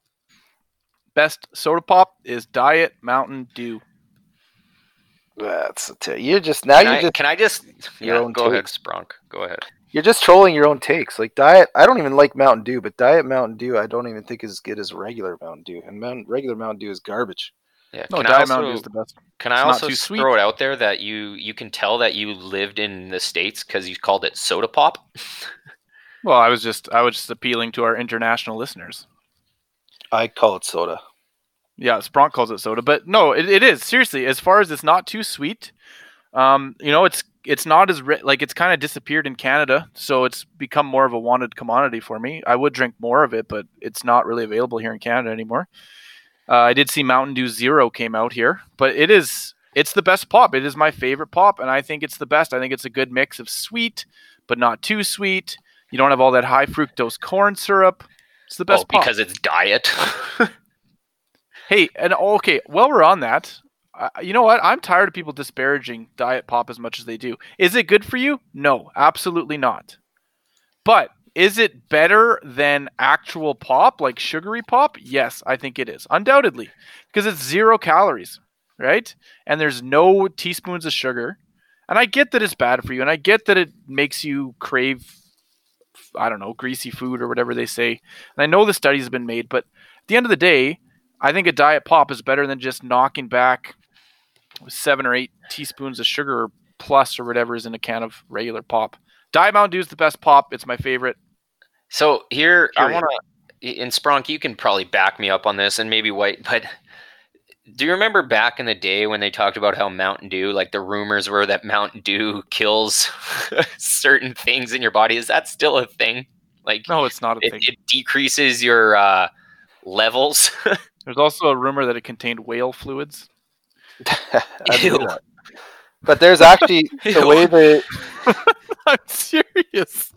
Best soda pop is Diet Mountain Dew.
That's a t- you're just now
Can
you're
I,
just
can I just?
your
Yeah,
own
go ahead,
takes.
Spronk. Go ahead.
you're just trolling your own takes. Like diet, I don't even like Mountain Dew, but Diet Mountain Dew I don't even think is as good as regular Mountain Dew, and Mountain, regular Mountain Dew is garbage.
Yeah.
No,
can I
Diet Mountain Dew
also-
is the best.
Can I
It's not
also
too sweet.
throw it out there that you you can tell that you lived in the states because you called it soda pop?
Well, I was just I was just appealing to our international listeners.
I call it soda.
Yeah, Spronk calls it soda, but no, it, it is seriously. As far as it's not too sweet, um, you know, it's it's not as ri- like it's kind of disappeared in Canada, so it's become more of a wanted commodity for me. I would drink more of it, but it's not really available here in Canada anymore. Uh, I did see Mountain Dew Zero came out here, but it is it's the best pop. It is my favorite pop, and I think it's the best. I think it's a good mix of sweet, but not too sweet. You don't have all that high fructose corn syrup. It's the best
oh,
pop.
because it's diet.
Hey, and okay, while we're on that, uh, you know what? I'm tired of people disparaging diet pop as much as they do. Is it good for you? No, absolutely not. But is it better than actual pop, like sugary pop? Yes, I think it is, undoubtedly, because it's zero calories, right? And there's no teaspoons of sugar. And I get that it's bad for you, and I get that it makes you crave, I don't know, greasy food or whatever they say. And I know the studies have been made, but at the end of the day, I think a diet pop is better than just knocking back seven or eight teaspoons of sugar plus or whatever is in a can of regular pop. Diet Mountain Dew is the best pop. It's my favorite.
so here, I want to. In Spronk, you can probably back me up on this, and maybe White. But do you remember back in the day when they talked about how Mountain Dew, like the rumors were that Mountain Dew kills certain things in your body? Is that still a thing? Like
No, it's not a
it,
thing.
it decreases your uh, levels.
There's also a rumor that it contained whale fluids.
Ew.
But there's actually the way the
I'm serious.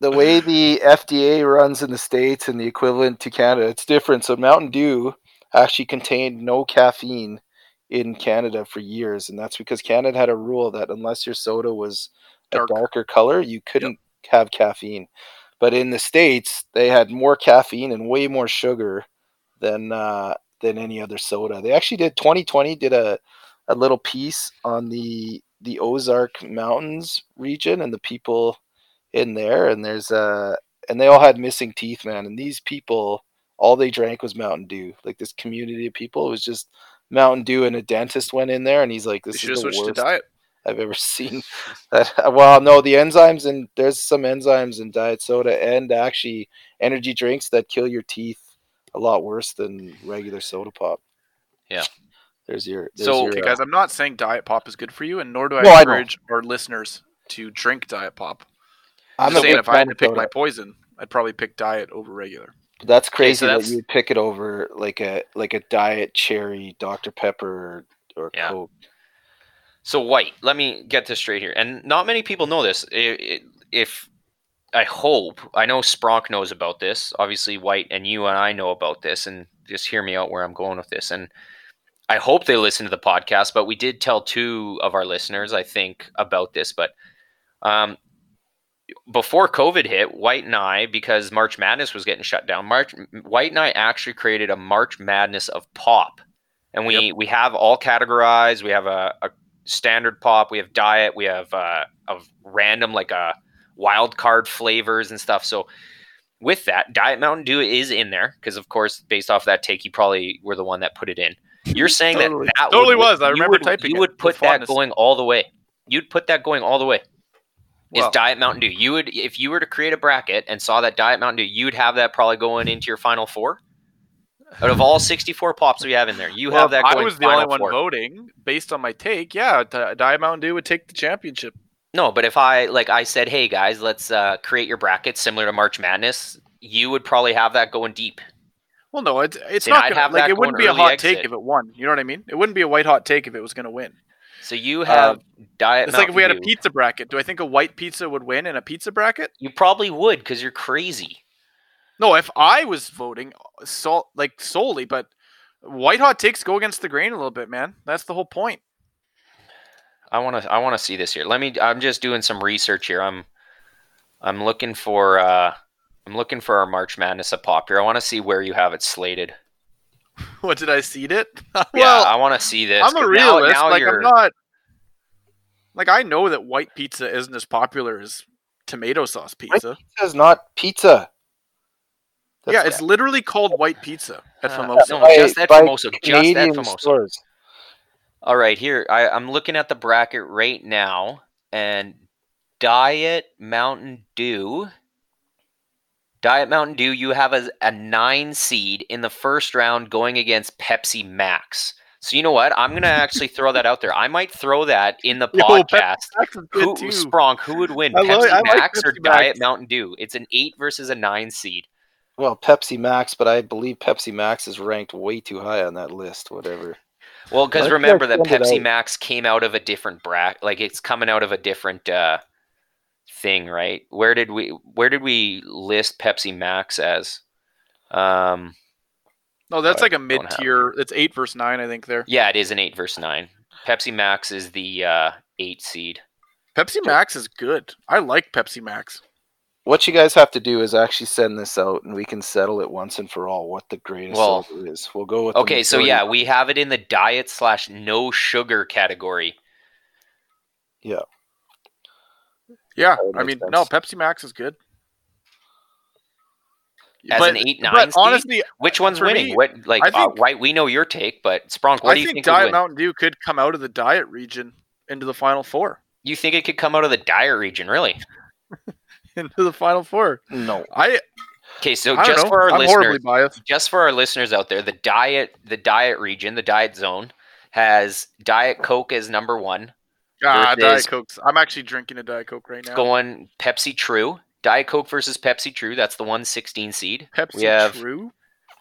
the way the FDA runs in the states and the equivalent to Canada, it's different. So Mountain Dew actually contained no caffeine in Canada for years, and that's because Canada had a rule that unless your soda was
Dark.
a darker color, you couldn't have caffeine. But in the states, they had more caffeine and way more sugar than uh, than any other soda. They actually did 2020 did a a little piece on the the Ozark Mountains region and the people in there and there's uh and they all had missing teeth man and these people all they drank was mountain dew like this community of people it was just mountain dew and a dentist went in there and he's like this is the worst
diet.
i've ever seen that well no the enzymes and there's some enzymes in diet soda and actually energy drinks that kill your teeth a lot worse than regular soda pop
Yeah.
there's your there's
So,
your,
Okay,
uh,
guys, I'm not saying diet pop is good for you, and nor do I
I
encourage our listeners to drink diet pop. I'm
I'm
just saying, if I had to pick
soda.
my poison, I'd probably pick diet over regular.
That's crazy
so
that you'd pick it over like a like a diet cherry Dr Pepper or, or
Yeah.
Coke.
So white. Let me get this straight here, and not many people know this. I- I- If I hope I know Spronk knows about this. Obviously, white and you and I know about this, and just hear me out where I'm going with this. And I hope they listen to the podcast. But we did tell two of our listeners, I think, about this. But um, before COVID hit, White and I, because March Madness was getting shut down, March White and I actually created a March Madness of pop, and we we have all categorized. We have a, a standard pop, we have diet, we have uh, of random like uh, wild card flavors and stuff. So with that, Diet Mountain Dew is in there because, of course, based off that take, you probably were the one that put it in. You're saying
Totally.
that that
Totally
would-
was. I remember
would,
typing
You would put that
fondness.
going all the way. You'd put that going all the way. Is
Well-
Diet Mountain Dew? You would, if you were to create a bracket and saw that Diet Mountain Dew, you'd have that probably going into your final four. Out of all 64 pops we have in there, you
Well,
have that going
I was the
final
only one
four.
voting based on my take. Yeah, Diet Mountain Dew would take the championship.
No, but if I like I said, hey guys, let's uh, create your bracket similar to March Madness, you would probably have that going deep.
Well, no, it's it's not
I'd
gonna,
have
like
that
it wouldn't be a hot
exit.
take if it won. You know what I mean? It wouldn't be a white hot take if it was going to win.
So you have Diet.
It's like if we had a pizza bracket. Do I think a white pizza would win in a pizza bracket?
You probably would because you're crazy.
No, if I was voting so, like solely, but white hot takes go against the grain a little bit, man. That's the whole point.
I want to. I want to see this here. Let me. I'm just doing some research here. I'm. I'm looking for. uh I'm looking for our March Madness of pop here. I want to see where you have it slated.
What did I seed it?
yeah,
well,
I want to see this.
I'm a
now-
realist.
now
like
you're-
I'm not. Like I know that white pizza isn't as popular as tomato sauce pizza.
Pizza's not pizza.
yeah,
That's-
it's literally called white pizza at
Uh,
Famoso.
no,
by-
just that
by
Famoso, just that
Canadian
Famoso.
stores.
All right, here I, I'm looking at the bracket right now, and Diet Mountain Dew. Diet Mountain Dew, you have a, a nine seed in the first round going against Pepsi Max. So you know what? I'm gonna actually throw that out there. I might throw that in the
Yo,
podcast. Who. Spronk, who would win,
I
Pepsi
like- I like
Max or
Pepsi
Diet
Max.
Mountain Dew? It's an eight versus a nine seed.
Well, Pepsi Max, but I believe Pepsi Max is ranked way too high on that list. Whatever.
Well, because remember that Pepsi. Max came out of a different bracket, like it's coming out of a different uh, thing, right? Where did we where did we list Pepsi Max as? Um,
no, that's like a mid tier. It's eight versus nine, I think. There,
yeah, it is an eight versus nine. Pepsi Max is the uh, eight seed.
Pepsi Max is good. I like Pepsi Max.
What you guys have to do is actually send this out, and we can settle it once and for all what the greatest
Well,
soda is. We'll go with the
Okay, so yeah, we have it in the diet slash no sugar category.
Yeah,
Yeah,
I
make
mean, no. Pepsi Max is good.
As
but,
an eight nine
but
seed?
honestly,
Which one's winning?
me,
what like
I
uh,
think-
right? We know your take, but Spronk, what
I
do you
think, I
think? would
Diet
win?
Mountain Dew could come out of the diet region into the final four.
You think it could come out of the diet region, really?
Into the final four.
no.
I,
Okay, so
I
just for our
I'm
listeners, just for our listeners out there, the diet, the diet region, the diet zone has Diet Coke as number one.
Ah, Diet Coke. I'm actually drinking a Diet Coke right now.
going Pepsi True, Diet Coke versus Pepsi True. That's the one sixteen seed.
Pepsi
we have
True.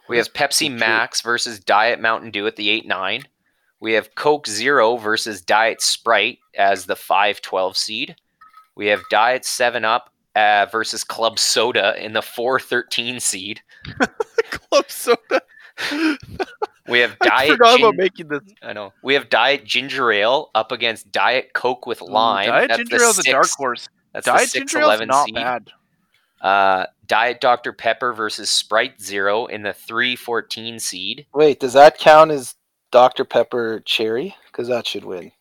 we have Pepsi
True.
Max versus Diet Mountain Dew at the eight nine. We have Coke Zero versus Diet Sprite as the five twelve seed. We have Diet Seven Up uh, versus Club Soda in the four thirteen seed.
Club soda.
We have
I
Diet
forgot
Gin-
about making this.
I know. We have Diet Ginger Ale up against Diet Coke with lime.
Diet
That's
ginger
ale
is a dark horse.
That's the
Diet
six
ginger ale's
eleven
not
seed.
bad.
Uh, Diet Dr Pepper versus Sprite Zero in the three fourteen seed.
Wait, does that count as Dr Pepper Cherry? Because that should win.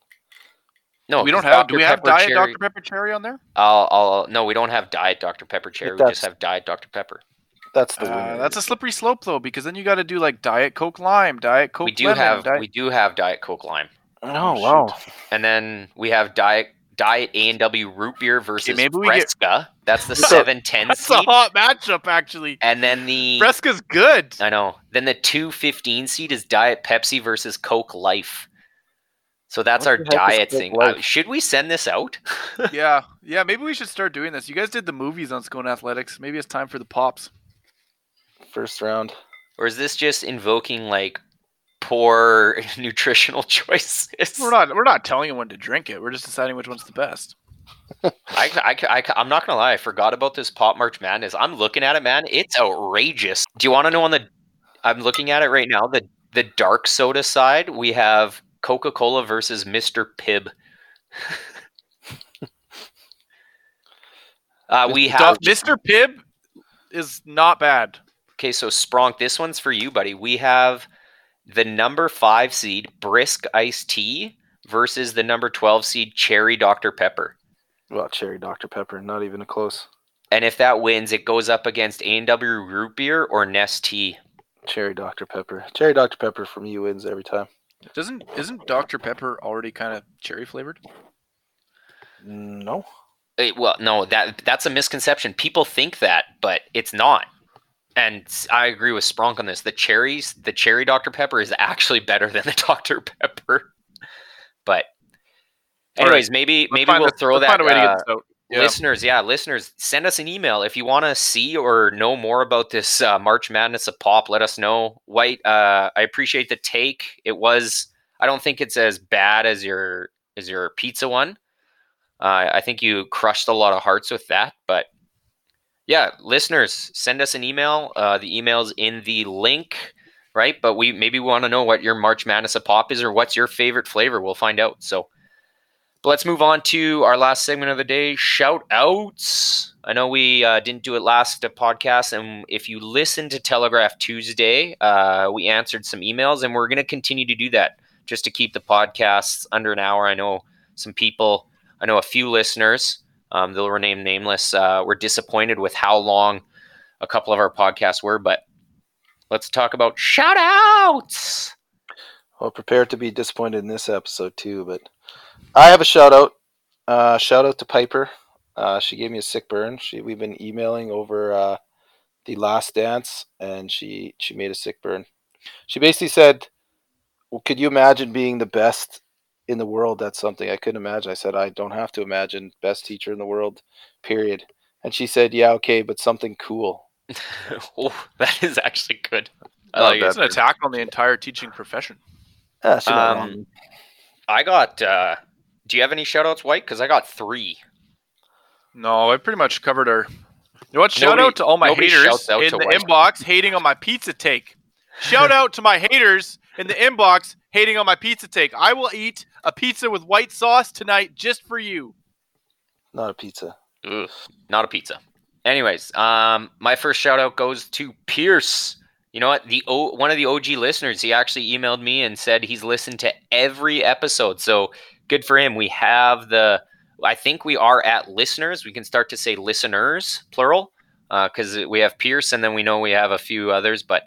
No,
we don't have. Do we have
Pepper
Diet
Cherry-
Dr Pepper cherry on there?
I'll, I'll, no, we don't have Diet Dr Pepper Cherry. We just have Diet Dr Pepper.
That's the
Uh, that's a slippery slope though, because then you got to do like Diet Coke lime, Diet Coke.
we do
lemon,
have
Diet-
we do have Diet Coke Lime,
oh wow.
and then we have Diet Diet A and W Root Beer versus
maybe we get-
Fresca. That's the
So,
seven ten
That's a hot matchup, actually.
And then the
Fresca's good.
I know. Then the two fifteen seed is Diet Pepsi versus Coke Life. So that's
What
our
the
diet thing. Uh, should we send this out?
yeah, yeah. Maybe we should start doing this. You guys did the movies on Scona Athletics. Maybe it's time for the pops.
First round.
or is this just invoking like poor nutritional choices?
We're not. We're not telling anyone to drink it. We're just deciding which one's the best.
I, I, I, I'm not gonna lie. I forgot about this Pop March Madness. I'm looking at it, man. It's outrageous. Do you want to know on the? I'm looking at it right now. The the dark soda side, we have Coca Cola versus Mr. Pibb. uh, we have
Mr. Pibb is not bad.
okay. So Spronk, this one's for you, buddy. We have the number five seed Brisk Iced Tea versus the number twelve seed Cherry Dr Pepper.
Well, cherry Dr. Pepper, not even a close.
And if that wins, it goes up against A&W Root Beer or Nestea.
Cherry Dr. Pepper. Cherry Dr. Pepper for me wins every time.
Doesn't isn't Dr. Pepper already kind of cherry flavored?
No.
Eh, well, no, that that's a misconception. People think that, but it's not. And I agree with Spronk on this. The cherries, the cherry Dr. Pepper is actually better than the Dr. Pepper. But
All right.
anyways, maybe
Let's
maybe we'll
a-
throw
let's
that
Find a way to
uh,
get this out.
Listeners yeah listeners send us an email if you want to see or know more about this uh, march madness of pop let us know. White uh, i appreciate the take. It was i don't think it's as bad as your as your pizza one. Uh, i think you crushed a lot of hearts with that but yeah listeners send us an email. Uh, the email's in the link right? But we maybe we want to know what your march madness of pop is or what's your favorite flavor. We'll find out. So but let's move on to our last segment of the day shout outs. I know we uh, didn't do it last podcast, and if you listen to Telegraph Tuesday, uh, we answered some emails, and we're going to continue to do that just to keep the podcasts under an hour. I know some people, I know a few listeners, um, they'll remain nameless, uh, were disappointed with how long a couple of our podcasts were, but let's talk about shout outs.
Well, prepare to be disappointed in this episode too, but I have a shout out. Uh, shout out to Piper. Uh, she gave me a sick burn. She we've been emailing over uh, the last dance, and she she made a sick burn. She basically said, well, "Could you imagine being the best in the world?" That's something I couldn't imagine. I said, "I don't have to imagine best teacher in the world, period." And she said, "Yeah, okay, but something cool."
oh, that is actually good. I like it.
bad.
It's an attack on the entire teaching profession.
Ah, she
Um. I got. Uh, do you have any shout outs, White? Because I got three.
No, I pretty much covered our. You know what? Shout
Nobody-
out to all my haters in the
White.
inbox hating on my pizza take. Shout out to my haters in the inbox hating on my pizza take. I will eat a pizza with white sauce tonight just for you.
Not a pizza.
Ugh, not a pizza. Anyways, um, my first shout out goes to Pierce. You know what? The o- one of the OG listeners, he actually emailed me and said he's listened to every episode. So good for him. We have the. I think we are at listeners. We can start to say listeners, plural, because we have Pierce, and then we know we have a few others. But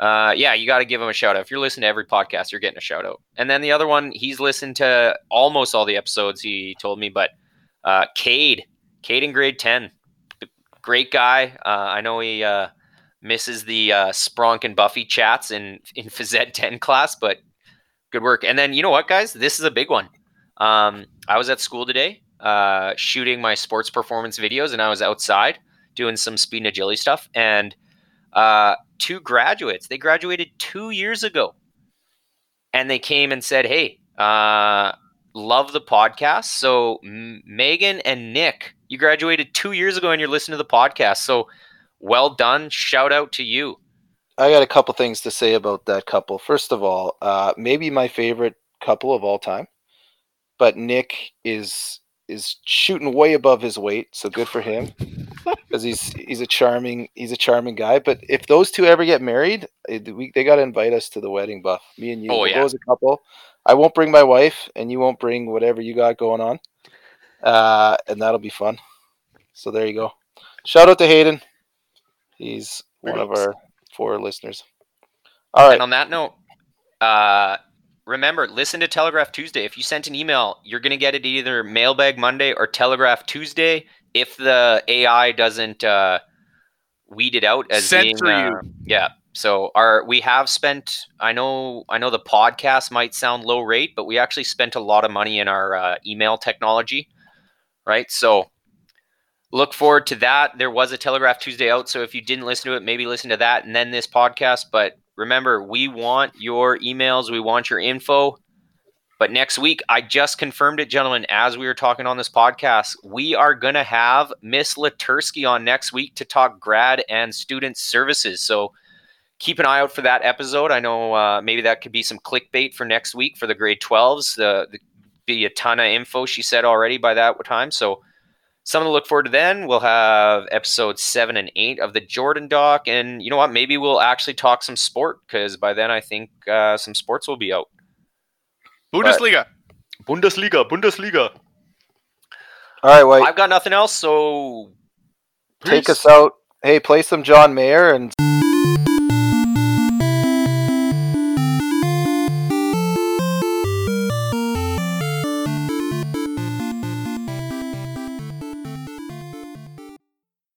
uh, yeah, you got to give him a shout out. If you're listening to every podcast, you're getting a shout out. And then the other one, he's listened to almost all the episodes. He told me, but uh, Cade, Cade in grade ten, great guy. Uh, I know he uh, misses the uh, Spronk and Buffy chats in in Phys Ed ten class, but good work. And then you know what, guys, this is a big one. Um, I was at school today, uh, shooting my sports performance videos, and I was outside doing some speed and agility stuff, and uh, two graduates. They graduated two years ago, and they came and said, "Hey, uh, love the podcast." So M- Megan and Nick, you graduated two years ago, and you're listening to the podcast. So well done. Shout out to you.
I got a couple things to say about that couple. First of all, uh, maybe my favorite couple of all time, but Nick is is shooting way above his weight, so good for him because he's he's a charming he's a charming guy. But if those two ever get married, we, they got to invite us to the wedding, Buff. Me and you,
Oh, yeah.
as a couple. I won't bring my wife, and you won't bring whatever you got going on, uh, and that'll be fun. So there you go. Shout out to Hayden. He's one of our four listeners. All right.
And on that note, uh, remember, listen to Telegraph Tuesday. If you sent an email, you're going to get it either Mailbag Monday or Telegraph Tuesday. If the AI doesn't uh, weed it out as
Censor
being, uh, yeah, So our we have spent. I know. I know the podcast might sound low rate, but we actually spent a lot of money in our uh, email technology, right? So look forward to that. There was a Telegraph Tuesday out, so if you didn't listen to it, maybe listen to that and then this podcast. But remember, we want your emails. We want your info. But next week, I just confirmed it, gentlemen, as we were talking on this podcast, we are going to have Miss Latursky on next week to talk grad and student services. So keep an eye out for that episode. I know uh, maybe that could be some clickbait for next week for the grade 12s. The, the be a ton of info, she said already by that time. So something to look forward to then. We'll have episode seven and eight of the Jordan Doc. And you know what? Maybe we'll actually talk some sport because by then I think uh, some sports will be out.
Bundesliga.
Bundesliga, Bundesliga.
All right, White.
I've got nothing else, so
Take
Peace.
us out. Hey, play some John Mayer and.